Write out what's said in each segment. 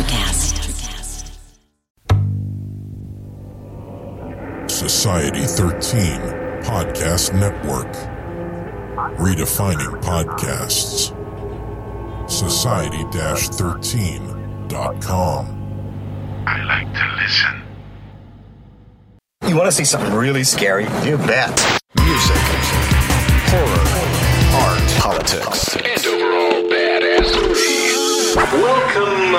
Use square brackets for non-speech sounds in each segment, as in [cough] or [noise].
Electrocast. Society 13 Podcast Network. Redefining podcasts. Society 13.com. I like to listen. You want to see something really scary? You bet. Music, horror, art, politics, And overall badassery. Welcome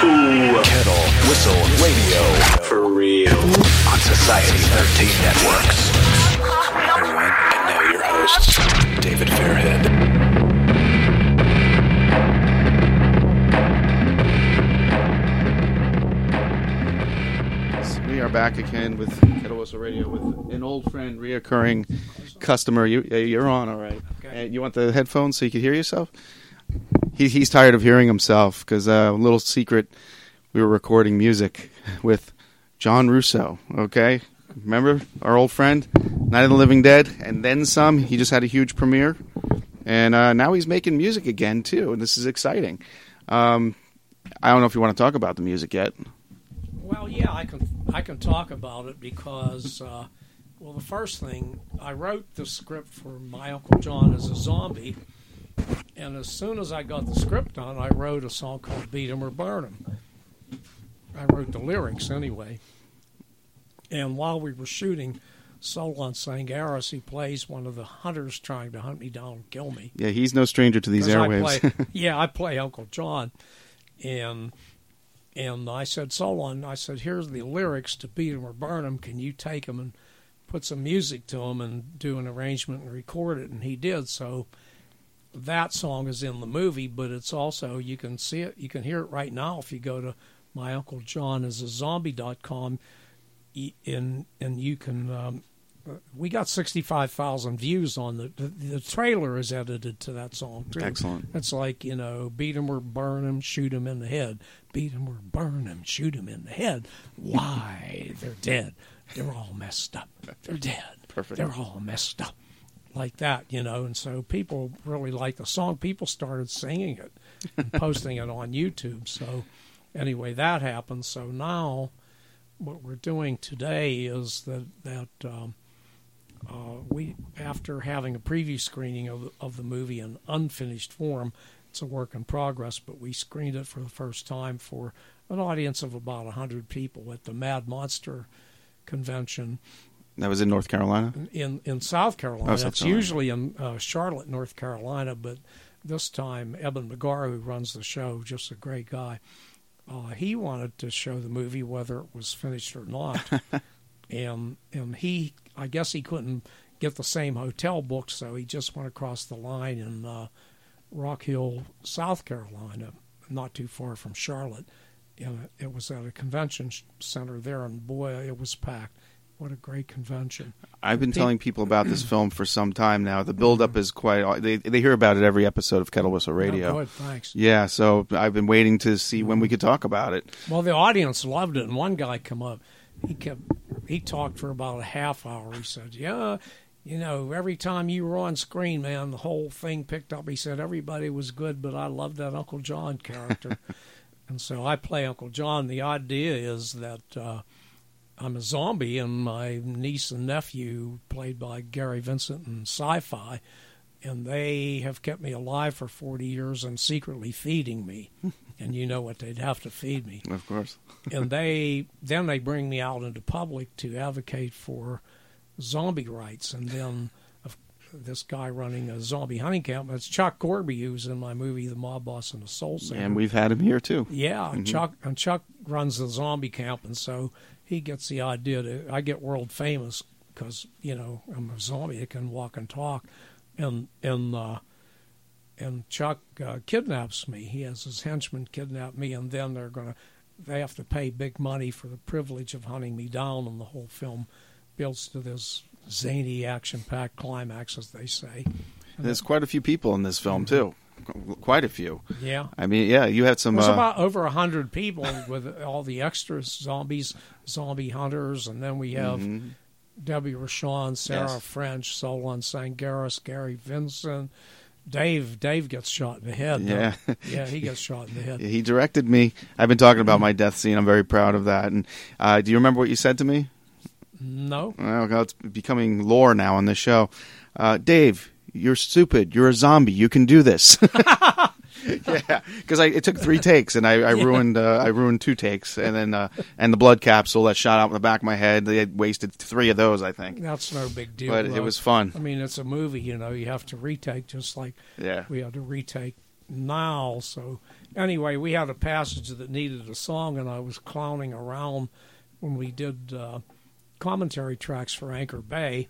to kettle, whistle, radio For Real. on Society 13 Networks. Hi, everyone, and now your hosts, David Fairhead. We are back again with Kettle Whistle Radio with an old friend, reoccurring customer. You, uh, you're on, all right. Uh, you want the headphones so you can hear yourself? He, he's tired of hearing himself because uh, a little secret, we were recording music [laughs] with John Russo. Okay, remember our old friend, Night of the Living Dead, and then some. He just had a huge premiere, and uh, now he's making music again too, and this is exciting. Um, I don't know if you want to talk about the music yet. Well, yeah, I can I can talk about it because uh, well, the first thing I wrote the script for My Uncle John as a Zombie, and as soon as I got the script done, I wrote a song called "Beat 'Em or Burn 'Em." I wrote the lyrics anyway, and while we were shooting, Solon Sangaris, he plays one of the hunters trying to hunt me down and kill me. Yeah, he's no stranger to these 'Cause I airwaves. play- [laughs] yeah, I play Uncle John, and and I said, Solon, I said, here's the lyrics to Beat 'em or Burn 'em. Can you take them and put some music to them and do an arrangement and record it? And he did. So that song is in the movie, but it's also you can see it, you can hear it right now if you go to my Uncle John is a zombie.com and and you can um, we got 65,000 views on the, the the trailer is edited to that song too. Excellent. It's like, you know, beat 'em or burn 'em, shoot 'em in the head. Beat 'em or burn 'em, shoot 'em in the head. Why? They're dead. They're all messed up. They're dead. Perfect. They're all messed up. Like that, you know, and so people really liked the song. People started singing it and [laughs] posting it on YouTube. So anyway, that happened. So now what we're doing today is that that um, uh, we after having a preview screening of of the movie in unfinished form, it's a work in progress, but we screened it for the first time for an audience of about hundred people at the Mad Monster convention That was in North Carolina. in in South Carolina. Oh, South it's Carolina. usually in uh, Charlotte, North Carolina, but this time Eben McGarr, who runs the show, just a great guy. Uh, he wanted to show the movie whether it was finished or not, [laughs] and and he, I guess he couldn't get the same hotel booked, so he just went across the line in uh, Rock Hill, South Carolina, not too far from Charlotte. And it was at a convention center there, and boy, it was packed. What a great convention! I've been telling people about this [clears throat] film for some time now. The build-up is quite. They they hear about it every episode of Kettle Whistle Radio. Oh, good, thanks. Yeah, so I've been waiting to see when we could talk about it. Well, the audience loved it, and one guy come up. He kept he talked for about a half hour. He said, "Yeah, you know, every time you were on screen, man, the whole thing picked up." He said everybody was good, but I loved that Uncle John character. [laughs] and so I play Uncle John. The idea is that uh, I'm a zombie, and my niece and nephew, played by Gary Vincent and Sci-Fi, and they have kept me alive for 40 years and secretly feeding me. [laughs] and you know what they'd have to feed me Of course. [laughs] and they then they bring me out into public to advocate for zombie rights and then this guy running a zombie hunting camp it's chuck corby who's in my movie the mob boss and the soul singer And we've had him here too. yeah and mm-hmm. chuck and chuck runs the zombie camp and so he gets the idea to i get world famous because you know i'm a zombie that can walk and talk and and uh and Chuck uh, kidnaps me. He has his henchmen kidnap me, and then they're to they have to pay big money for the privilege of hunting me down, and the whole film builds to this zany, action-packed climax, as they say. There's quite a few people in this film too. Qu- Quite a few. Yeah. I mean, yeah, you had some. There's Uh, about over a hundred people with all the extras, zombies, zombie hunters, and then we have Debbie Rochon, Sarah Yes. French, Solon Sangaris, Gary Vincent, Dave Dave gets shot in the head. though. Yeah. [laughs] yeah, he gets shot in the head. He directed me. I've been talking about my death scene. I'm very proud of that. And uh, do you remember what you said to me? No, Well, it's becoming lore now on this show. Uh, Dave, you're stupid. You're a zombie. You can do this. [laughs] [laughs] yeah, because it took three takes, and I, I ruined uh, I ruined two takes, and then uh, and the blood capsule that shot out in the back of my head. They had wasted three of those, I think. that's no big deal. But it was fun. I mean, it's a movie. You know, you have to retake just like Yeah. we had to retake now. So anyway, we had a passage that needed a song, and I was clowning around when we did uh, commentary tracks for Anchor Bay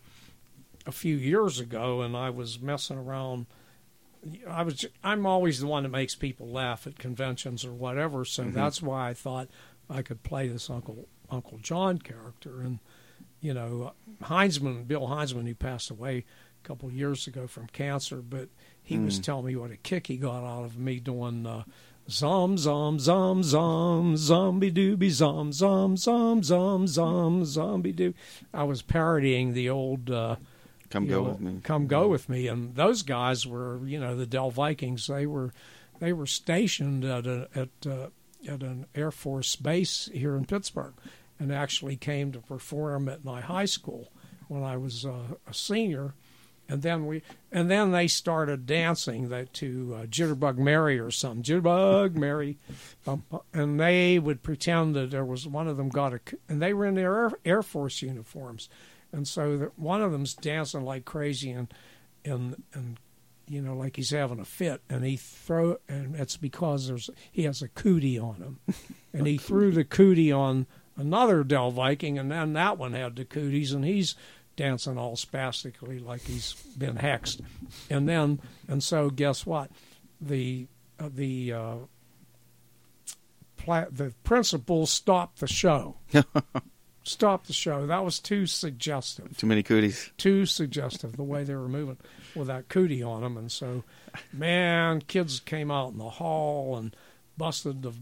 a few years ago, and I was messing around. I was I'm always the one that makes people laugh at conventions or whatever, so that's why I thought I could play this Uncle Uncle John character, and you know Hinzman, Bill Hinzman, who passed away a couple of years ago from cancer, but he was telling me what a kick he got out of me doing uh, zom zom zom zom zombie dooby zom zom zom zom zom zombie doo. I was parodying the old. Uh, Come go know, with me. Come go with me, and those guys were, you know, the Dell Vikings. They were, they were stationed at a, at uh, at an Air Force base here in Pittsburgh, and actually came to perform at my high school when I was uh, a senior. And then we, and then they started dancing that to uh, Jitterbug Mary or something. Jitterbug Mary, bum, and they would pretend that there was one of them got a, and they were in their Air, Air Force uniforms, and so that one of them's dancing like crazy and and and you know like he's having a fit. And he throw and it's because there's he has a cootie on him. [laughs] And he threw the cootie on another Del Viking and then that one had the cooties and he's dancing all spastically like he's been hexed. And then and so guess what? The uh, the uh, pla- the principal stopped the show [laughs] stopped the show that was too suggestive Too many cooties. too suggestive the way they were moving with that cootie on them, and so, man, kids came out in the hall and busted the,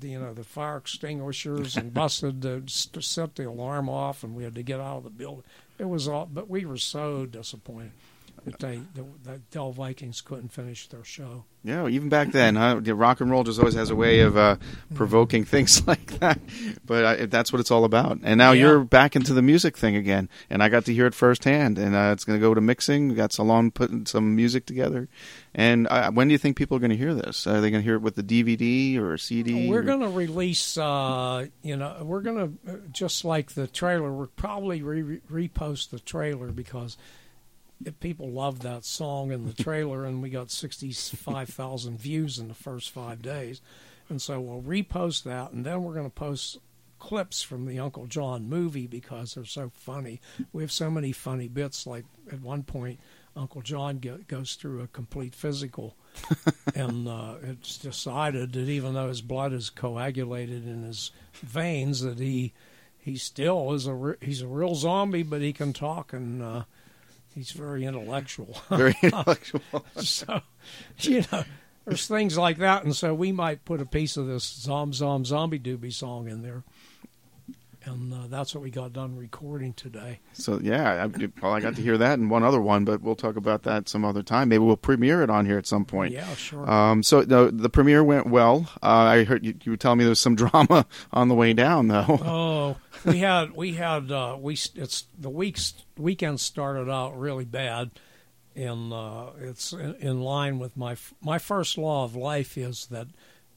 the you know, the fire extinguishers and busted the st- set the alarm off, and we had to get out of the building. It was all, but we were so disappointed that they that, that Dell Vikings couldn't finish their show. Yeah, even back then, huh? The rock and roll just always has a way of uh, provoking [laughs] things like that. But uh, that's what it's all about. And now Yeah. you're back into the music thing again, and I got to hear it firsthand. And uh, it's going to go to mixing. We got Solon putting some music together. And uh, when do you think people are going to hear this? Are they going to hear it with the DVD or a CD? We're going to release, uh, you know, we're going to, just like the trailer, we'll probably re- repost the trailer because people love that song and the trailer, and we got 65,000 views in the first five days. And so we'll repost that, and then we're going to post clips from the Uncle John movie because they're so funny. We have so many funny bits. Like at one point, Uncle John go, goes through a complete physical, [laughs] and uh, it's decided that even though his blood is coagulated in his veins, that he he still is a re- he's a real zombie, but he can talk and uh, he's very intellectual. [laughs] Very intellectual. [laughs] so, you know, there's things like that, and so we might put a piece of this "Zom Zom Zombie Doobie" song in there, and uh, that's what we got done recording today. So yeah, I, well, I got to hear that and one other one, but we'll talk about that some other time. Maybe we'll premiere it on here at some point. Yeah, sure. Um, so the, the premiere went well. Uh, I heard you, you were telling me there was some [laughs] drama on the way down, though. Oh, we [laughs] had we had uh, we it's the weeks weekend started out really bad, and uh, it's in, in line with my my first law of life is that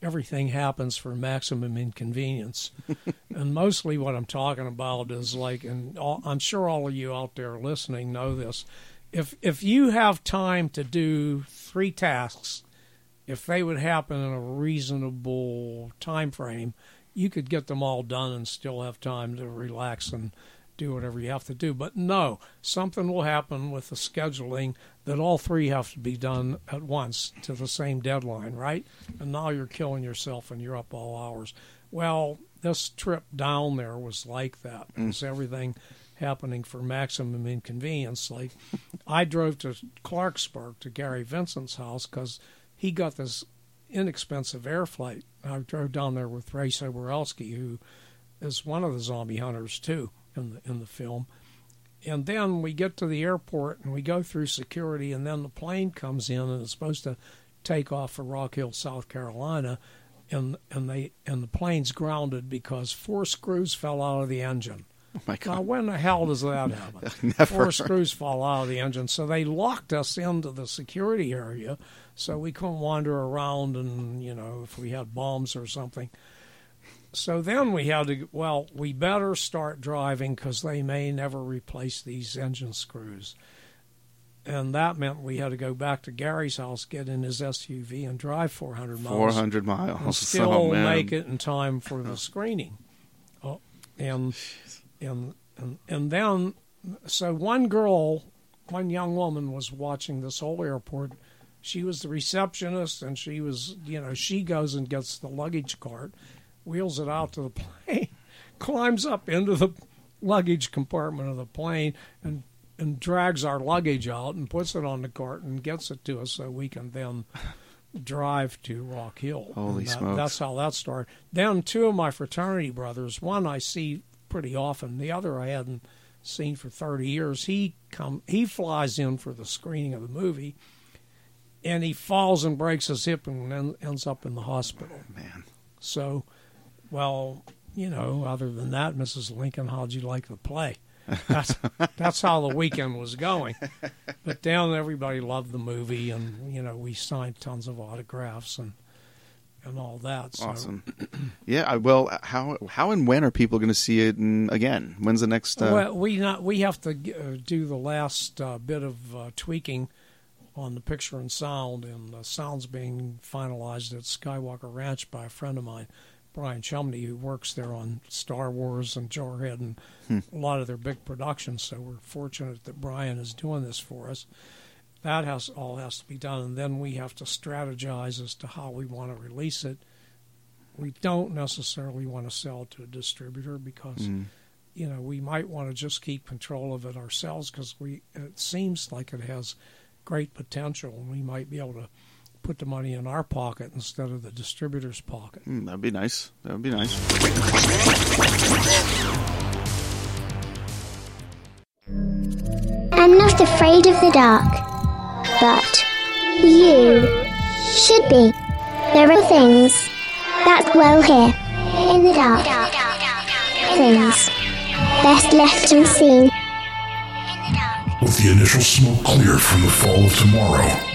everything happens for maximum inconvenience, [laughs] and mostly what I'm talking about is like, and all, I'm sure all of you out there listening know this. If if you have time to do three tasks, if they would happen in a reasonable time frame, you could get them all done and still have time to relax and do whatever you have to do. But no, something will happen with the scheduling that all three have to be done at once to the same deadline, right? And now you're killing yourself and you're up all hours. Well, this trip down there was like that. It was mm. everything happening for maximum inconvenience. Like I drove to Clarksburg to Gary Vincent's house because he got this inexpensive air flight. I drove down there with Ray Soborelski, who is one of the zombie hunters too in the in the film, and then we get to the airport and we go through security, and then the plane comes in and it's supposed to take off for Rock Hill, South Carolina, and and they and the plane's grounded because four screws fell out of the engine. Oh my Now, God. when the hell does that [laughs] happen? Never. Four screws fall out of the engine, so they locked us into the security area, so we couldn't wander around and you know if we had bombs or something. So then we had to well, we better start driving because they may never replace these engine screws, and that meant we had to go back to Gary's house, get in his SUV, and drive 400 miles Four hundred miles. and [laughs] oh, still oh, make it in time for the screening. Oh, and and and and then so one girl, one young woman was watching this whole airport. She was the receptionist, and she was you know she goes and gets the luggage cart, wheels it out to the [laughs] plane, climbs up into the luggage compartment of the plane, and and drags our luggage out and puts it on the cart and gets it to us so we can then [laughs] drive to Rock Hill. Holy that- smokes. That's how that started. Then two of my fraternity brothers, one I see pretty often, the other I hadn't seen for 30 years. He come he flies in for the screening of the movie and he falls and breaks his hip and ends up in the hospital. Man. So, well, you know, other than that, Mrs. Lincoln, how'd you like the play? That's [laughs] that's how the weekend was going. But then everybody loved the movie, and you know, we signed tons of autographs and and all that. So, Awesome. [clears throat] yeah. Well, how how and when are people going to see it in, again? When's the next? Uh, well, we not we have to uh, do the last uh, bit of uh, tweaking on the picture and sound, and the sound's being finalized at Skywalker Ranch by a friend of mine, Brian Chumney, who works there on Star Wars and Jarhead and hmm. a lot of their big productions. So we're fortunate that Brian is doing this for us. That has all has to be done, and then we have to strategize as to how we want to release it. We don't necessarily want to sell to a distributor because hmm. you know, we might want to just keep control of it ourselves because we it seems like it has great potential, and we might be able to put the money in our pocket instead of the distributor's pocket. Hmm, that'd be nice. That would be nice. I'm not afraid of the dark, but you should be. There are things that dwell here in the dark. Things best left unseen. With the initial smoke cleared from the fall of tomorrow,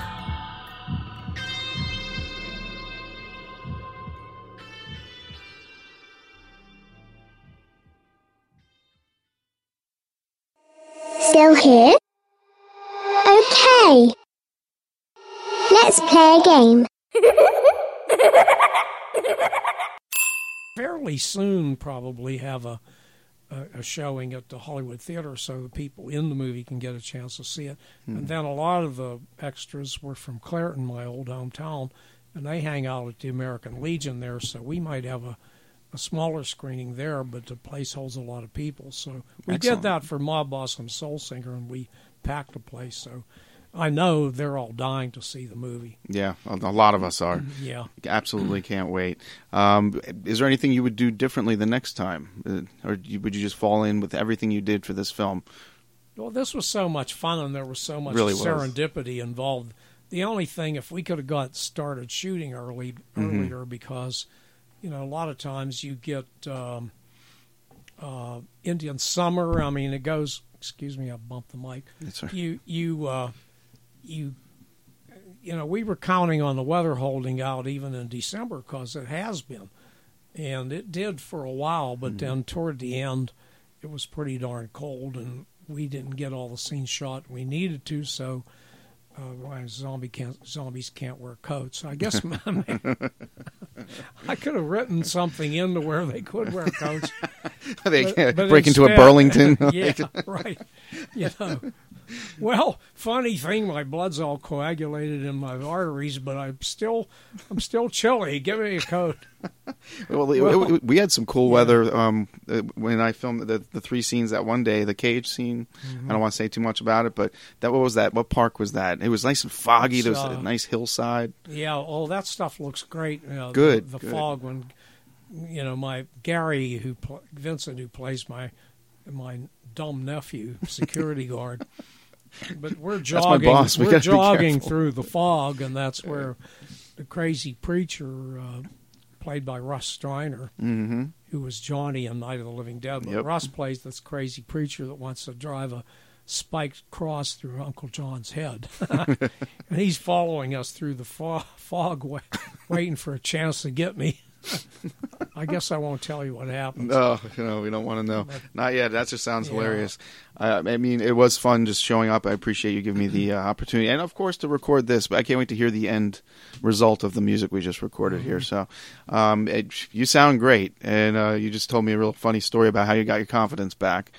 Still here? Okay. Let's play a game. Fairly soon, probably have a, a a showing at the Hollywood Theater, so the people in the movie can get a chance to see it. And hmm. then a lot of the extras were from Clairton, my old hometown, and they hang out at the American Legion there, so we might have a a smaller screening there, but the place holds a lot of people. So we Excellent. did that for Mob Boss and Soul Singer, and we packed the place. So I know they're all dying to see the movie. Yeah, a, lot of us are. [laughs] Yeah. Absolutely can't wait. Um, is there anything you would do differently the next time, uh, or would you just fall in with everything you did for this film? Well, this was so much fun, and there was so much Really was. serendipity involved. The only thing, if we could have got started shooting early Mm-hmm. earlier, because you know a lot of times you get um, uh, Indian summer. I mean, it goes. Excuse me, I bumped the mic. Right. You you uh, you you know, we were counting on the weather holding out even in December because it has been, and it did for a while. But then toward the end, it was pretty darn cold, and we didn't get all the scenes shot we needed to. So, uh, why zombie can't, zombies can't wear coats. I guess [laughs] I could have written something into where they could wear coats. [laughs] they But- but break into a Burlington. [laughs] yeah, right. You know. Well, funny thing, my blood's all coagulated in my arteries, but I'm still, I'm still chilly. Give me a coat. [laughs] Well, it- Well- it- we had some cool weather um, uh, when I filmed the, the three scenes that one day. The cage scene. Mm-hmm. I don't want to say too much about it, but that what was that? What park was that? It was nice and foggy. It's, There was uh, a nice hillside. Yeah, all that stuff looks great. You know, Good, The, the good. fog when, you know, my Gary who pl- Vincent who plays my my dumb nephew, security [laughs] guard. But we're jogging. boss. We We're jogging through the fog, and that's where the crazy preacher, uh, played by Russ Streiner, Mm-hmm. who was Johnny in Night of the Living Dead. But Yep. Russ plays this crazy preacher that wants to drive a spiked cross through Uncle John's head. [laughs] and he's following us through the fog, fog waiting for a chance to get me. I guess I won't tell you what happened. No, you know, we don't want to know. Not yet. That just sounds hilarious. Uh, I mean, it was fun just showing up. I appreciate you giving me the uh, opportunity, and of course to record this. But I can't wait to hear the end result of the music we just recorded here. So, um, it, you sound great, and uh, you just told me a real funny story about how you got your confidence back.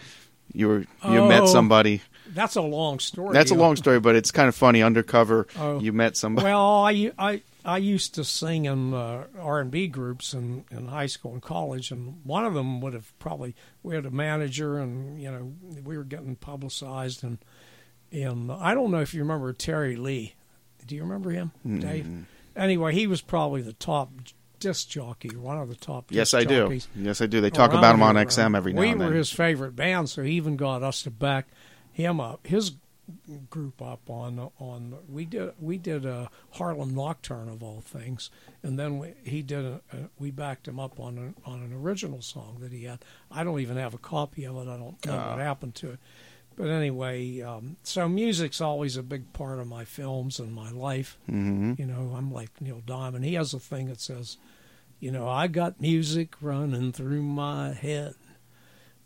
You were you met Oh. somebody. That's a long story. That's a long story, but it's kind of funny. Undercover, Oh. you met somebody. Well, I, I, I used to sing in uh, R&B groups in, in high school and college, and one of them would have probably we had a manager, and you know we were getting publicized, and and I don't know if you remember Terry Lee. Do you remember him, Dave? Anyway, he was probably the top disc jockey, one of the top. yes, I do. Yes, I do. They talk about him on. XM every now we and were his favorite band, so he even got us to back him up. His group up on on we did we did a Harlem Nocturne of all things, and then we, he did a, a, we backed him up on an, on an original song that he had. I don't even have a copy of it. I don't know Ah. what happened to it. But anyway, um, so music's always a big part of my films and my life. hmm You know, I'm like Neil Diamond. He has a thing that says, you know, I got music running through my head.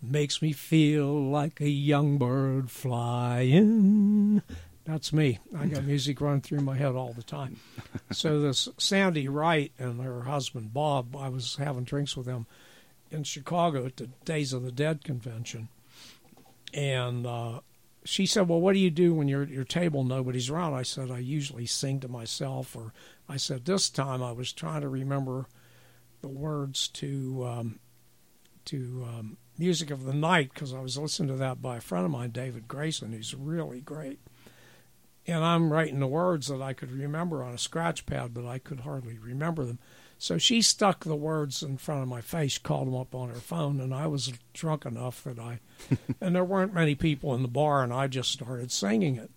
Makes me feel like a young bird flying. That's me. I got music running through my head all the time. So this Sandy Wright and her husband Bob, I was having drinks with them in Chicago at the Days of the Dead convention, and uh, she said, "Well, what do you do when you're at your table nobody's around?" I said, "I usually sing to myself." Or I said, "This time I was trying to remember the words to um, to um, Music of the Night because I was listening to that by a friend of mine, David Grayson, who's really great." And I'm writing the words that I could remember on a scratch pad, but I could hardly remember them. So she stuck the words in front of my face, called them up on her phone, and I was drunk enough that I, [laughs] and there weren't many people in the bar, and I just started singing it.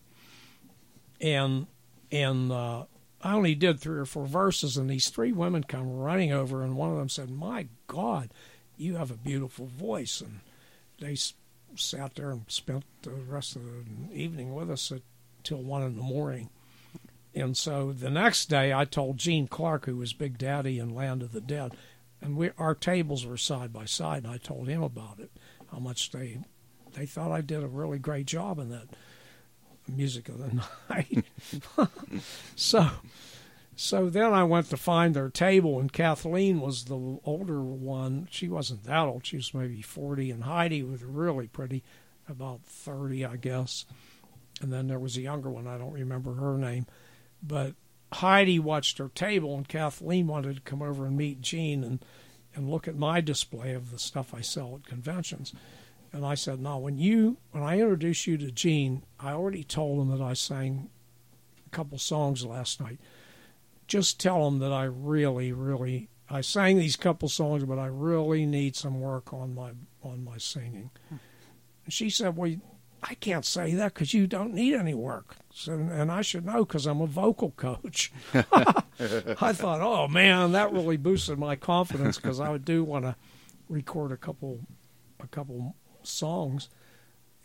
And and uh, I only did three or four verses, and these three women come running over, and one of them said, "My God, you have a beautiful voice," and they sat there and spent the rest of the evening with us at, till one in the morning. And so the next day, I told Gene Clark, who was Big Daddy in Land of the Dead, and we our tables were side by side, and I told him about it, how much they they thought I did a really great job in that music of the [laughs] night. [laughs] so so then I went to find their table, and Kathleen was the older one. She wasn't that old; she was maybe forty, and Heidi was really pretty, about thirty, I guess. And then there was a younger one; I don't remember her name, but Heidi watched her table, and Kathleen wanted to come over and meet Gene and and look at my display of the stuff I sell at conventions. And I said, "No, when you when I introduce you to Gene, I already told him that I sang a couple songs last night. Just tell them that I really, really I sang these couple songs, but I really need some work on my on my singing." And she said, "Well, I can't say that because you don't need any work. So, and I should know because I'm a vocal coach. [laughs] I thought, oh man, that really boosted my confidence because I do want to record a couple, a couple songs.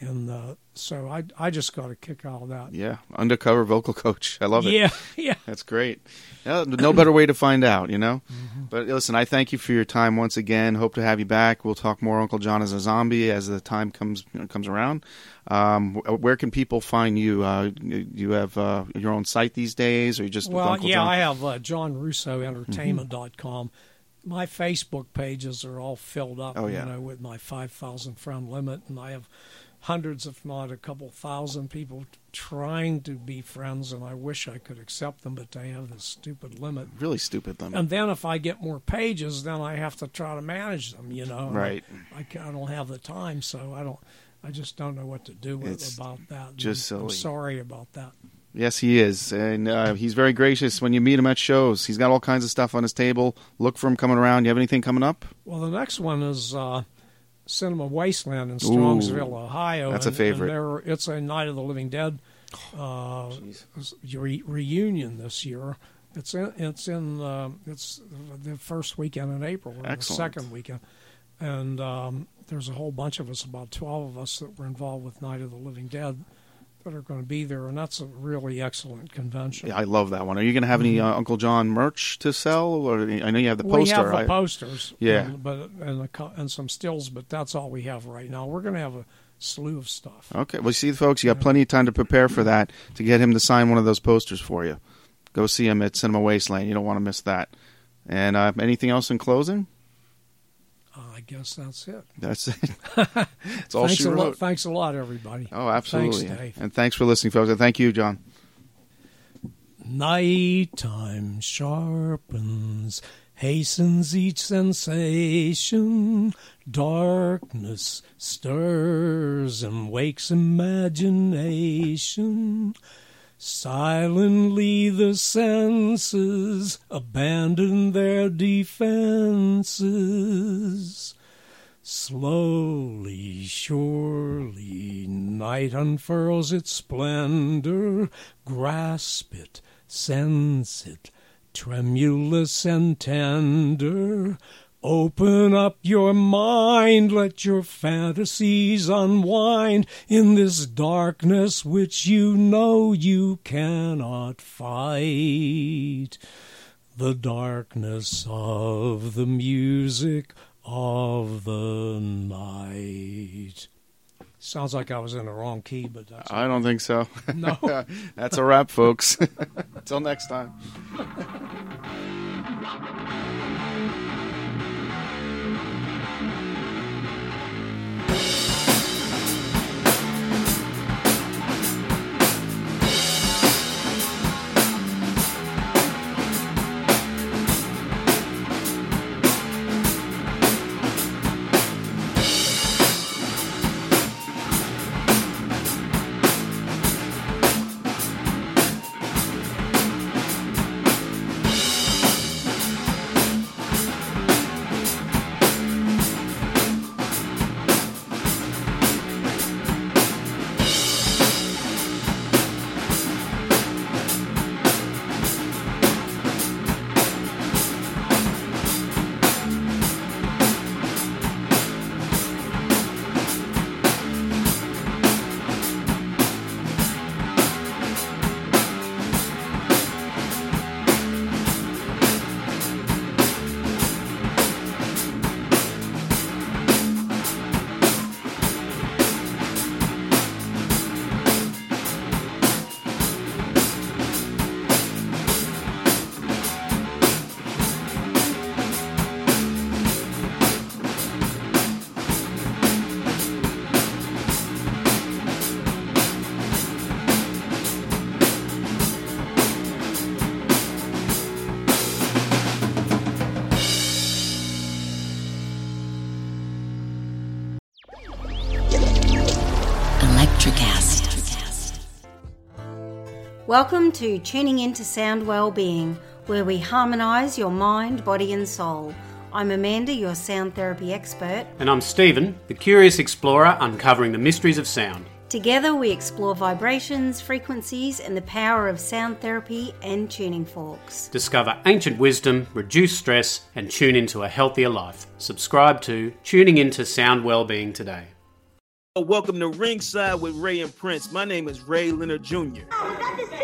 And uh, so I I just got a kick out of that. Yeah, undercover vocal coach. I love it. Yeah, [laughs] yeah. That's great. No better way to find out, you know. Mm-hmm. But listen, I thank you for your time once again. Hope to have you back. We'll talk more Uncle John as a zombie as the time comes comes around. Um, where can people find you? Uh, you have uh, your own site these days, or you just with Well, yeah, John? I have uh, JohnRussoEntertainment.com. My Facebook pages are all filled up, Oh, yeah. you know, with my 5,000 friend limit, and I have hundreds, if not a couple thousand people trying to be friends, and I wish I could accept them, but they have this stupid limit. really stupid limit. And then if I get more pages, then I have to try to manage them, you know. Right. I, I, I don't have the time, so I don't. I just don't know what to do with It's about that. just I'm silly. sorry about that. Yes, he is, and uh, he's very gracious when you meet him at shows. He's got all kinds of stuff on his table. Look for him coming around. You have anything coming up? Well, the next one is uh, Cinema Wasteland in Strongsville, Ohio. that's a favorite. And there, it's a Night of the Living Dead uh, re- reunion this year. It's in, it's in uh, it's the first weekend in April, or the second weekend, and um, there's a whole bunch of us, about twelve of us, that were involved with Night of the Living Dead, that are going to be there, and that's a really excellent convention. Yeah, I love that one. Are you going to have any uh, Uncle John merch to sell? Or I know you have the poster. We have the I- posters, Yeah. and, but and, a, and some stills, but that's all we have right now. We're going to have a slew of stuff. Okay, well, see, folks, you got plenty of time to prepare for that to get him to sign one of those posters for you. Go see him at Cinema Wasteland. You don't want to miss that. And uh, anything else in closing? Uh, I guess that's it. That's it. [laughs] That's all thanks she a wrote. lot. Thanks a lot, everybody. Oh, absolutely. Thanks, Dave. And thanks for listening, folks. And thank you, John. Nighttime sharpens, hastens each sensation. Darkness stirs and wakes imagination. Silently the senses abandon their defenses. Slowly, surely, night unfurls its splendor. Grasp it, sense it, tremulous and tender. Open up your mind, let your fantasies unwind in this darkness which you know you cannot fight. The darkness of the music of the night. Sounds like I was in the wrong key, but that's I don't think so. [laughs] No. [laughs] That's a wrap, folks. [laughs] Until next time. Welcome to Tuning Into Sound Wellbeing, where we harmonise your mind, body, and soul. I'm Amanda, your sound therapy expert. And I'm Stephen, the curious explorer uncovering the mysteries of sound. Together, we explore vibrations, frequencies, and the power of sound therapy and tuning forks. Discover ancient wisdom, reduce stress, and tune into a healthier life. Subscribe to Tuning Into Sound Wellbeing today. Welcome to Ringside with Ray and Prince. My name is Ray Leonard Jr. No, that's just my